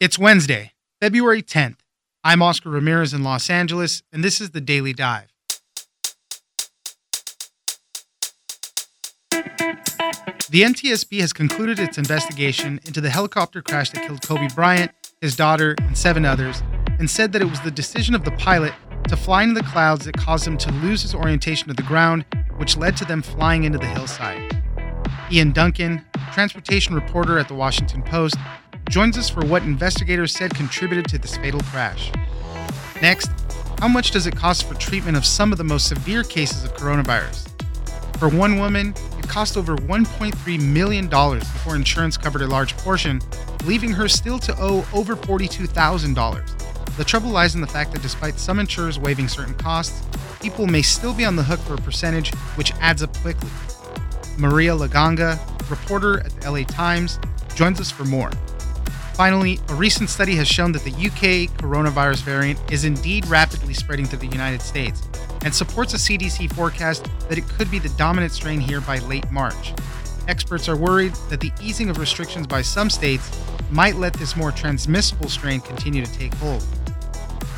It's Wednesday, February 10th. I'm Oscar Ramirez in Los Angeles, and this is the Daily Dive. The NTSB has concluded its investigation into the helicopter crash that killed Kobe Bryant, his daughter, and seven others, and said that it was the decision of the pilot to fly into the clouds that caused him to lose his orientation to the ground, which led to them flying into the hillside. Ian Duncan, transportation reporter at the Washington Post, joins us for what investigators said contributed to this fatal crash. Next, how much does it cost for treatment of some of the most severe cases of coronavirus? For one woman, it cost over $1.3 million before insurance covered a large portion, leaving her still to owe over $42,000. The trouble lies in the fact that despite some insurers waiving certain costs, people may still be on the hook for a percentage, which adds up quickly. Maria La Ganga, reporter at the LA Times, joins us for more. Finally, a recent study has shown that the UK coronavirus variant is indeed rapidly spreading to the United States and supports a CDC forecast that it could be the dominant strain here by late March. Experts are worried that the easing of restrictions by some states might let this more transmissible strain continue to take hold.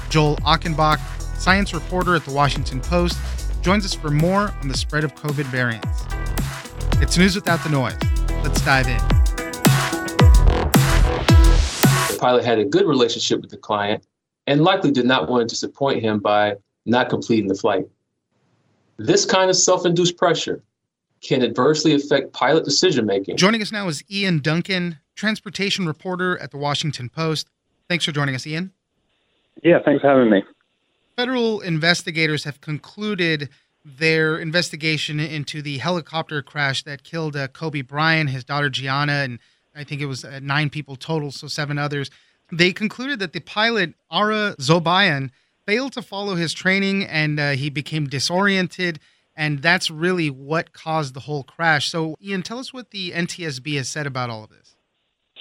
Joel Achenbach, science reporter at the Washington Post, joins us for more on the spread of COVID variants. It's news without the noise. Let's dive in pilot had a good relationship with the client and likely did not want to disappoint him by not completing the flight. This kind of self induced pressure can adversely affect pilot decision making. Joining us now is Ian Duncan, transportation reporter at the Washington Post. Thanks for joining us, Ian. Yeah, thanks for having me. Federal investigators have concluded their investigation into the helicopter crash that killed uh, Kobe Bryant, his daughter Gianna, and I think it was uh, nine people total, so seven others. They concluded that the pilot, Ara Zobayan, failed to follow his training and uh, he became disoriented. And that's really what caused the whole crash. So, Ian, tell us what the NTSB has said about all of this.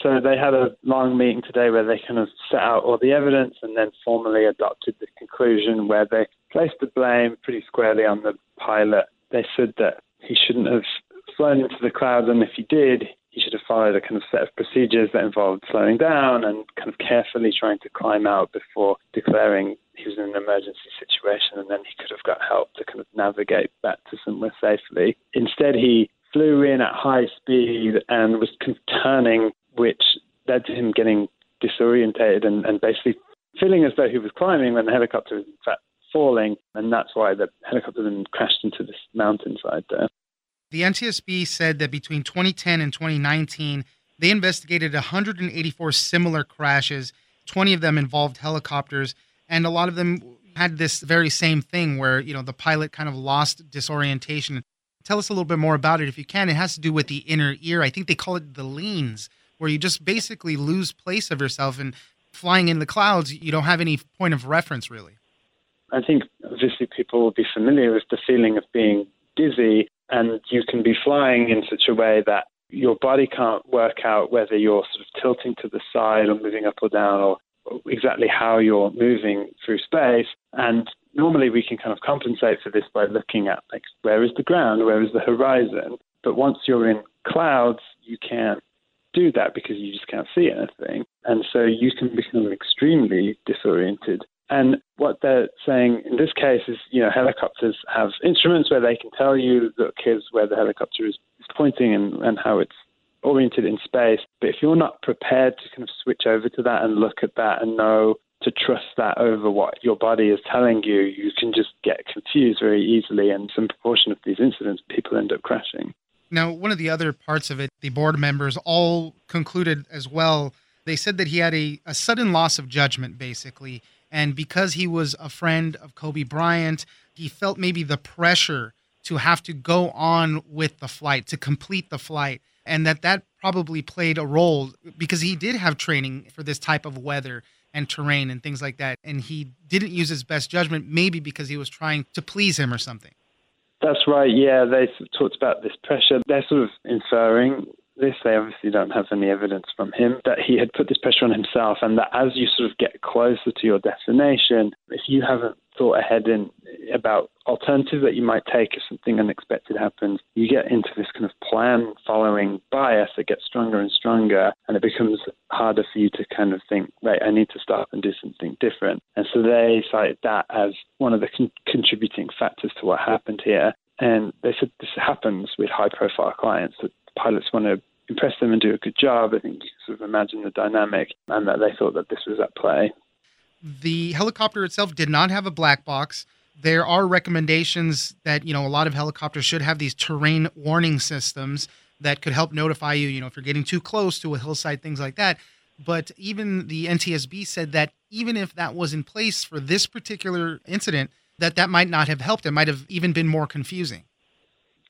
So, they had a long meeting today where they kind of set out all the evidence and then formally adopted the conclusion where they placed the blame pretty squarely on the pilot. They said that he shouldn't have flown into the clouds, and if he did, he should have followed a kind of set of procedures that involved slowing down and kind of carefully trying to climb out before declaring he was in an emergency situation, and then he could have got help to kind of navigate back to somewhere safely. Instead, he flew in at high speed and was kind of turning, which led to him getting disorientated and, and basically feeling as though he was climbing when the helicopter was in fact falling, and that's why the helicopter then crashed into this mountainside there. The NTSB said that between 2010 and 2019, they investigated 184 similar crashes. 20 of them involved helicopters, and a lot of them had this very same thing where, you know, the pilot kind of lost disorientation. Tell us a little bit more about it if you can. It has to do with the inner ear. I think they call it the leans, where you just basically lose place of yourself and flying in the clouds, you don't have any point of reference really. I think obviously people will be familiar with the feeling of being dizzy and you can be flying in such a way that your body can't work out whether you're sort of tilting to the side or moving up or down or exactly how you're moving through space. And normally we can kind of compensate for this by looking at like where is the ground, where is the horizon. But once you're in clouds, you can't do that because you just can't see anything. And so you can become extremely disoriented. And what they're saying in this case is, you know, helicopters have instruments where they can tell you, look, here's where the helicopter is, is pointing and, and how it's oriented in space. But if you're not prepared to kind of switch over to that and look at that and know to trust that over what your body is telling you, you can just get confused very easily. And some proportion of these incidents, people end up crashing. Now, one of the other parts of it, the board members all concluded as well. They said that he had a, a sudden loss of judgment, basically and because he was a friend of Kobe Bryant, he felt maybe the pressure to have to go on with the flight, to complete the flight. And that that probably played a role because he did have training for this type of weather and terrain and things like that. And he didn't use his best judgment, maybe because he was trying to please him or something. That's right. Yeah, they talked about this pressure. They're sort of inferring this. They obviously don't have any evidence from him that he had put this pressure on himself, and that as you sort of get closer to your destination, if you haven't thought ahead in about alternatives that you might take if something unexpected happens. You get into this kind of plan following bias that gets stronger and stronger, and it becomes harder for you to kind of think, right, I need to stop and do something different. And so they cited that as one of the con- contributing factors to what happened here. And they said this happens with high profile clients that pilots want to impress them and do a good job. I think you can sort of imagine the dynamic and that they thought that this was at play. The helicopter itself did not have a black box. There are recommendations that, you know, a lot of helicopters should have these terrain warning systems that could help notify you, you know, if you're getting too close to a hillside, things like that. But even the NTSB said that even if that was in place for this particular incident, that that might not have helped. It might have even been more confusing.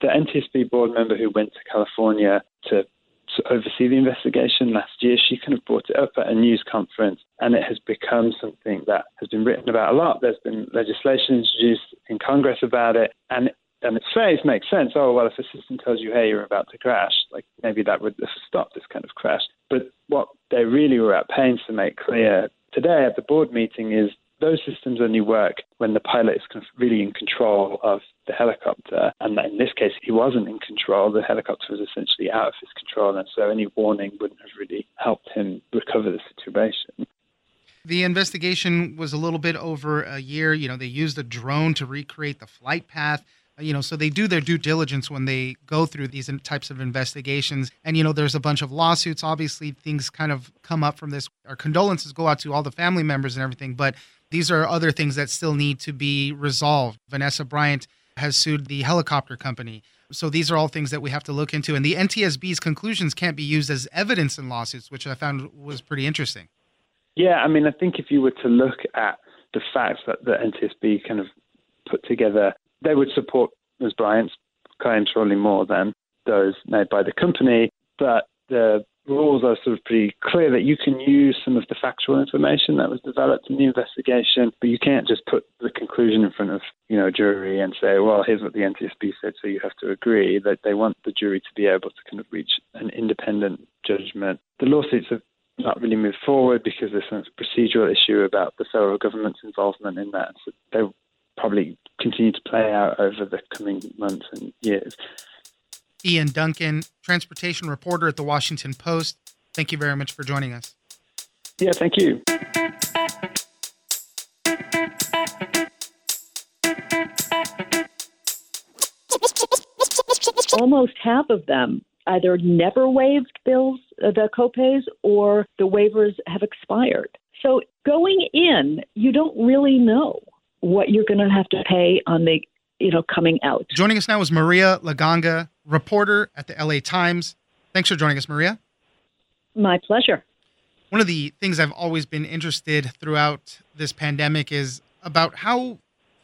The NTSB board member who went to California to to oversee the investigation last year. She kind of brought it up at a news conference, and it has become something that has been written about a lot. There's been legislation introduced in Congress about it, and and its face makes sense. Oh well, if a system tells you, "Hey, you're about to crash," like maybe that would stop this kind of crash. But what they really were at pains to make clear today at the board meeting is those systems only work when the pilot is really in control of the helicopter. And in this case, he wasn't in control. The helicopter was essentially out of his control. And so any warning wouldn't have really helped him recover the situation. The investigation was a little bit over a year. You know, they used a drone to recreate the flight path. You know, so they do their due diligence when they go through these types of investigations. And, you know, there's a bunch of lawsuits. Obviously, things kind of come up from this. Our condolences go out to all the family members and everything. But these are other things that still need to be resolved. Vanessa Bryant has sued the helicopter company. So these are all things that we have to look into. And the NTSB's conclusions can't be used as evidence in lawsuits, which I found was pretty interesting. Yeah, I mean, I think if you were to look at the facts that the NTSB kind of put together, they would support Ms. Bryant's claims probably more than those made by the company. But the rules are sort of pretty clear that you can use some of the factual information that was developed in the investigation, but you can't just put the conclusion in front of you know a jury and say, well, here's what the NTSB said, so you have to agree. That they want the jury to be able to kind of reach an independent judgment. The lawsuits have not really moved forward because there's some procedural issue about the federal government's involvement in that. So they'll probably continue to play out over the coming months and years. Ian Duncan, transportation reporter at the Washington Post. Thank you very much for joining us. Yeah, thank you. Almost half of them either never waived bills, uh, the copays, or the waivers have expired. So going in, you don't really know what you're going to have to pay on the you know coming out. Joining us now is Maria La Ganga, reporter at the LA Times. Thanks for joining us, Maria. My pleasure. One of the things I've always been interested throughout this pandemic is about how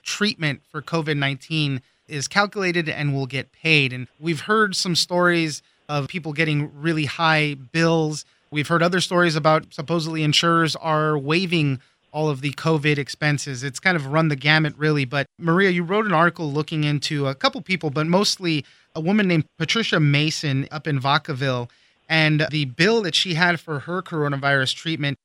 treatment for COVID 19 is calculated and will get paid. And we've heard some stories of people getting really high bills. We've heard other stories about supposedly insurers are waiving all of the COVID expenses. It's kind of run the gamut, really. But Maria, you wrote an article looking into a couple people, but mostly a woman named Patricia Mason up in Vacaville. And the bill that she had for her coronavirus treatment,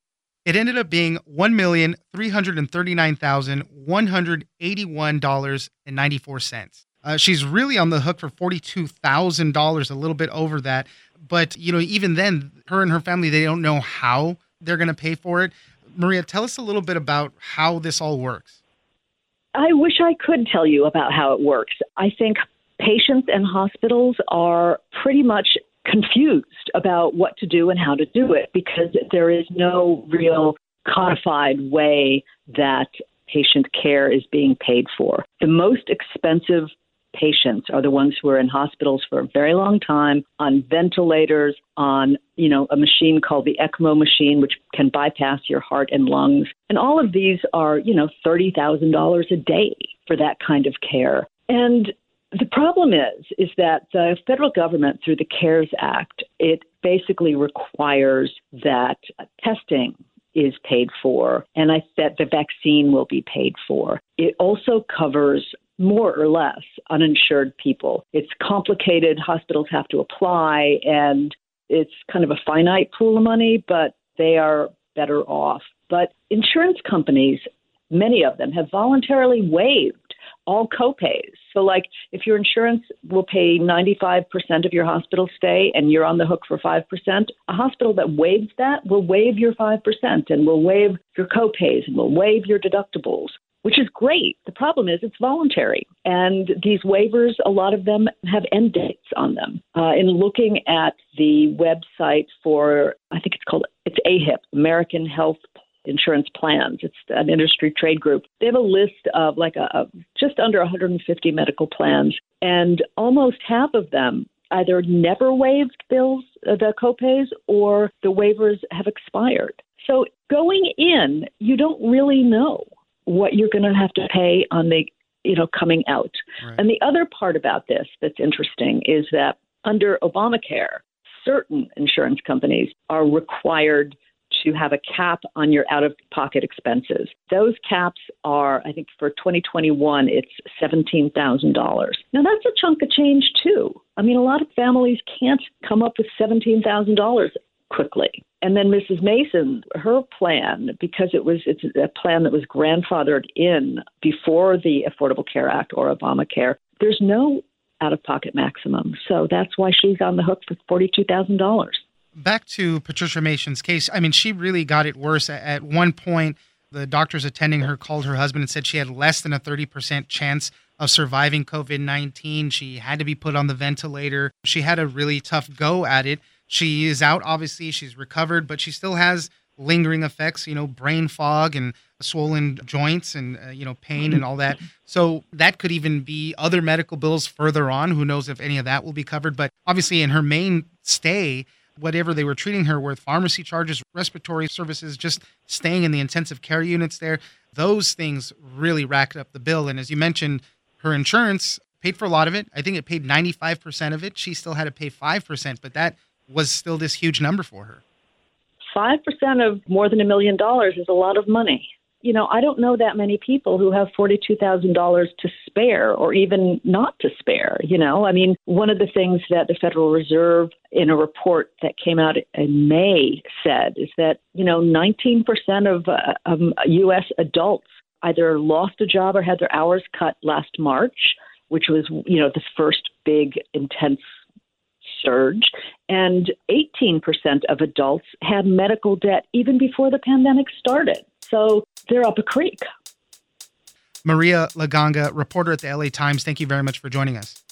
it ended up being $1,339,181.94. Uh, she's really on the hook for $42,000, a little bit over that. But, you know, even then, her and her family, they don't know how they're going to pay for it. Maria, tell us a little bit about how this all works. I wish I could tell you about how it works. I think patients and hospitals are pretty much confused about what to do and how to do it because there is no real codified way that patient care is being paid for. The most expensive patients are the ones who are in hospitals for a very long time on ventilators, on, you know, a machine called the ECMO machine, which can bypass your heart and lungs. And all of these are, you know, $30,000 a day for that kind of care. And the problem is, is that the federal government, through the CARES Act, it basically requires that testing is paid for and I that the vaccine will be paid for. It also covers more or less uninsured people. It's complicated. Hospitals have to apply, and it's kind of a finite pool of money, but they are better off. But insurance companies, many of them, have voluntarily waived all copays. So, like, if your insurance will pay 95% of your hospital stay and you're on the hook for 5%, a hospital that waives that will waive your 5% and will waive your copays and will waive your deductibles which is great. The problem is it's voluntary. And these waivers, a lot of them have end dates on them. Uh, in looking at the website for, I think it's called, it's AHIP, American Health Insurance Plans. It's an industry trade group. They have a list of like a, a just under 150 medical plans, and almost half of them either never waived bills, uh, the copays, or the waivers have expired. So going in, you don't really know what you're going to have to pay on the you know coming out. Right. And the other part about this that's interesting is that under Obamacare, certain insurance companies are required to have a cap on your out of pocket expenses. Those caps are, I think, for 2021, it's $17,000. Now, that's a chunk of change, too. I mean, a lot of families can't come up with $17,000 quickly. And then Mrs. Mason, her plan, because it was it's a plan that was grandfathered in before the Affordable Care Act or Obamacare, there's no out of pocket maximum. So that's why she's on the hook for $42,000. Back to Patricia Mason's case, I mean, she really got it worse. At one point, the doctors attending her called her husband and said she had less than a 30% chance of surviving COVID 19. She had to be put on the ventilator. She had a really tough go at it. She is out, obviously, she's recovered, but she still has lingering effects, you know, brain fog and swollen joints and, uh, you know, pain and all that. So that could even be other medical bills further on. Who knows if any of that will be covered. But obviously, in her main stay, whatever they were treating her with, pharmacy charges, respiratory services, just staying in the intensive care units there, those things really racked up the bill. And as you mentioned, her insurance paid for a lot of it. I think it paid 95% of it. She still had to pay 5%, but that was still this huge number for her. 5% of more than a million dollars is a lot of money. You know, I don't know that many people who have $42,000 to spare or even not to spare. You know, I mean, one of the things that the Federal Reserve in a report that came out in May said is that, you know, 19% of uh, um, U.S. adults either lost a job or had their hours cut last March, which was, you know, the first big intense surge, and 18% of adults had medical debt even before the pandemic started. So they're up a creek. Maria La Ganga, reporter at the LA Times, thank you very much for joining us.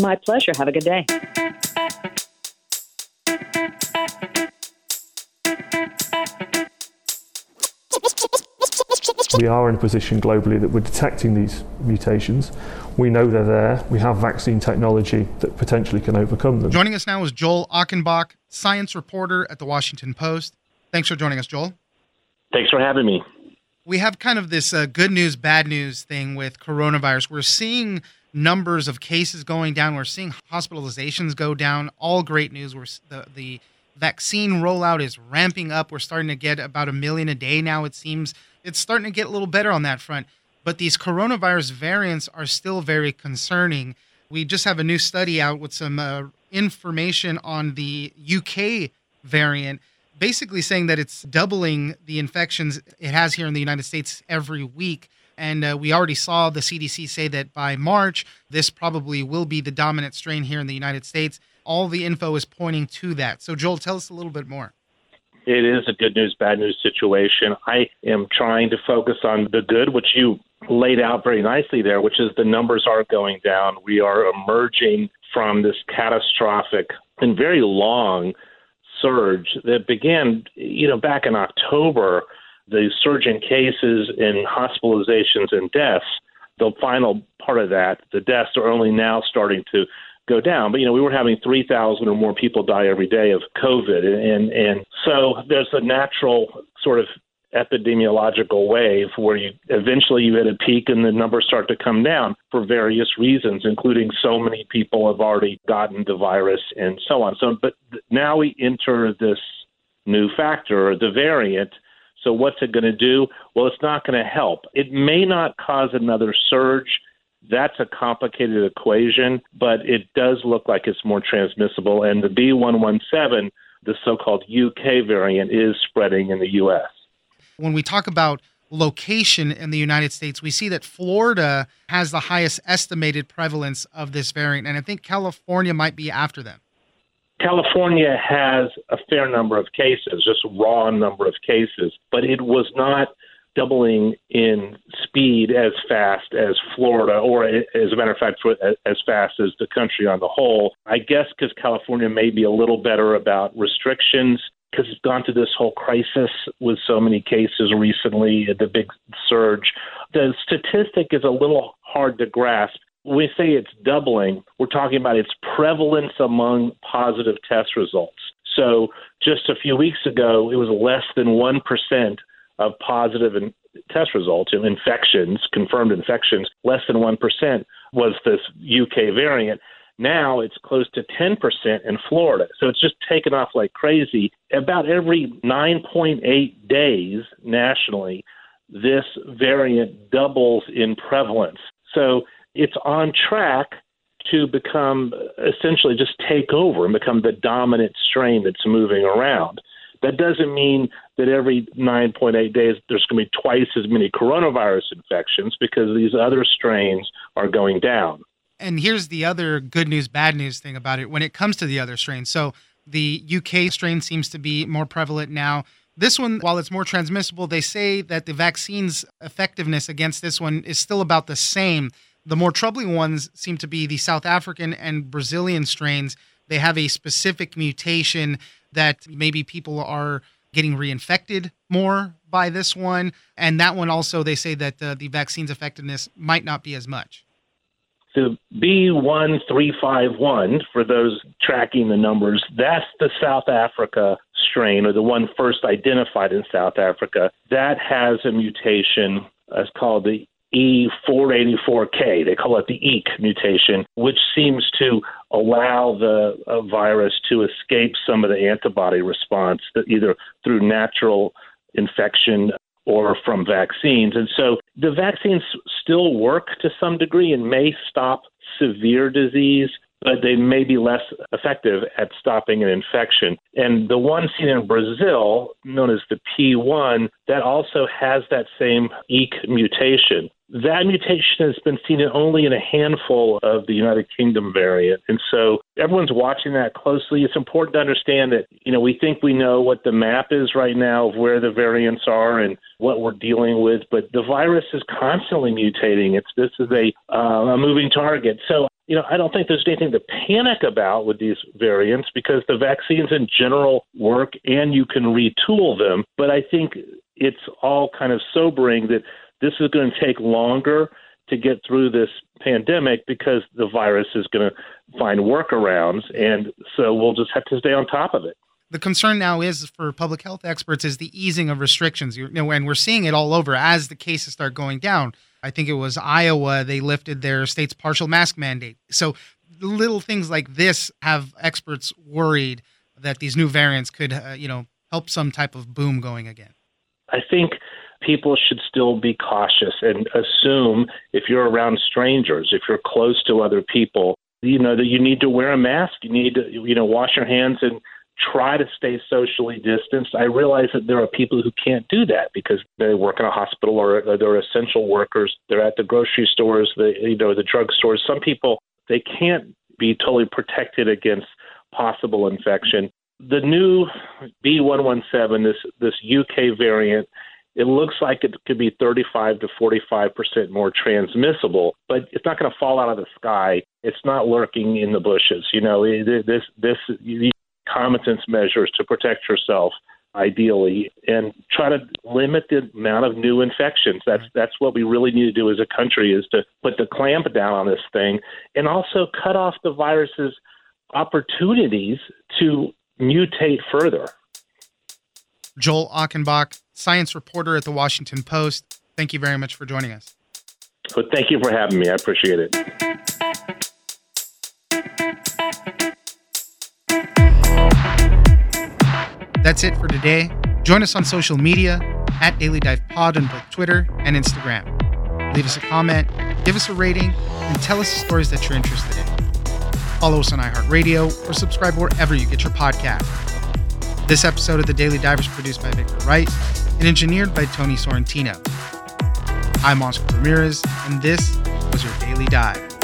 My pleasure. Have a good day. We are in a position globally that we're detecting these mutations. We know they're there. We have vaccine technology that potentially can overcome them. Joining us now is Joel Achenbach, science reporter at the Washington Post. Thanks for joining us, Joel. Thanks for having me. We have kind of this uh, good news, bad news thing with coronavirus. We're seeing numbers of cases going down. We're seeing hospitalizations go down. All great news. We're the, the vaccine rollout is ramping up. We're starting to get about a million a day now. It seems it's starting to get a little better on that front. But these coronavirus variants are still very concerning. We just have a new study out with some uh, information on the UK variant, basically saying that it's doubling the infections it has here in the United States every week. And uh, we already saw the CDC say that by March, this probably will be the dominant strain here in the United States. All the info is pointing to that. So, Joel, tell us a little bit more it is a good news, bad news situation. I am trying to focus on the good, which you laid out very nicely there, which is the numbers are going down. We are emerging from this catastrophic and very long surge that began, you know, back in October. The surge in cases and hospitalizations and deaths, the final part of that, the deaths are only now starting to go down. But you know, we were having 3,000 or more people die every day of COVID, and and so there's a natural sort of epidemiological wave where you eventually you hit a peak and the numbers start to come down for various reasons, including so many people have already gotten the virus and so on. So, but now we enter this new factor, the variant. So, what's it going to do? Well, it's not going to help. It may not cause another surge that's a complicated equation, but it does look like it's more transmissible. And the B117, the so called UK variant, is spreading in the US. When we talk about location in the United States, we see that Florida has the highest estimated prevalence of this variant, and I think California might be after them. California has a fair number of cases, just raw number of cases, but it was not doubling in speed as fast as Florida, or as a matter of fact, as fast as the country on the whole. I guess because California may be a little better about restrictions because it's gone through this whole crisis with so many cases recently, the big surge. The statistic is a little hard to grasp. When we say it's doubling, we're talking about its prevalence among positive test results. So just a few weeks ago, it was less than 1% of positive test results, in infections, confirmed infections, less than 1% was this UK variant. Now it's close to 10% in Florida. So it's just taken off like crazy. About every 9.8 days nationally, this variant doubles in prevalence. So it's on track to become essentially just take over and become the dominant strain that's moving around. That doesn't mean that every 9.8 days there's going to be twice as many coronavirus infections because these other strains are going down. And here's the other good news, bad news thing about it when it comes to the other strains. So the UK strain seems to be more prevalent now. This one, while it's more transmissible, they say that the vaccine's effectiveness against this one is still about the same. The more troubling ones seem to be the South African and Brazilian strains. They have a specific mutation that maybe people are getting reinfected more by this one. And that one also, they say that uh, the vaccine's effectiveness might not be as much. The B1351, for those tracking the numbers, that's the South Africa strain, or the one first identified in South Africa. That has a mutation. It's called the E484K. They call it the EEK mutation, which seems to allow the uh, virus to escape some of the antibody response, that either through natural infection or from vaccines. And so the vaccines still work to some degree and may stop severe disease, but they may be less effective at stopping an infection. And the one seen in Brazil, known as the P1, that also has that same EEK mutation. That mutation has been seen only in a handful of the United Kingdom variant. And so everyone's watching that closely. It's important to understand that, you know, we think we know what the map is right now of where the variants are and what we're dealing with, but the virus is constantly mutating. It's this is a uh, a moving target. So you know, I don't think there's anything to panic about with these variants because the vaccines in general work and you can retool them. But I think it's all kind of sobering that this is going to take longer to get through this pandemic because the virus is going to find workarounds. And so we'll just have to stay on top of it. The concern now is for public health experts is the easing of restrictions. You know, and we're seeing it all over as the cases start going down. I think it was Iowa, they lifted their state's partial mask mandate. So little things like this have experts worried that these new variants could, uh, you know, help some type of boom going again. I think people should still be cautious and assume if you're around strangers, if you're close to other people, you know that you need to wear a mask, you need to you know wash your hands and try to stay socially distanced. I realize that there are people who can't do that because they work in a hospital or they're essential workers. They're at the grocery stores, the you know the drug stores. Some people they can't be totally protected against possible infection. The new B117, this this UK variant, it looks like it could be 35 to 45 percent more transmissible, but it's not going to fall out of the sky. It's not lurking in the bushes. You know, this this these common sense measures to protect yourself ideally and try to limit the amount of new infections that's that's what we really need to do as a country is to put the clamp down on this thing and also cut off the virus's opportunities to mutate further Joel Achenbach, science reporter at the Washington Post. Thank you very much for joining us. Well, thank you for having me. I appreciate it. That's it for today. Join us on social media at Daily Dive Pod on both Twitter and Instagram. Leave us a comment, give us a rating, and tell us the stories that you're interested in. Follow us on iHeartRadio or subscribe wherever you get your podcast. This episode of The Daily Diver is produced by Victor Wright and engineered by Tony Sorrentino. I'm Oscar Ramirez, and this was your Daily Dive.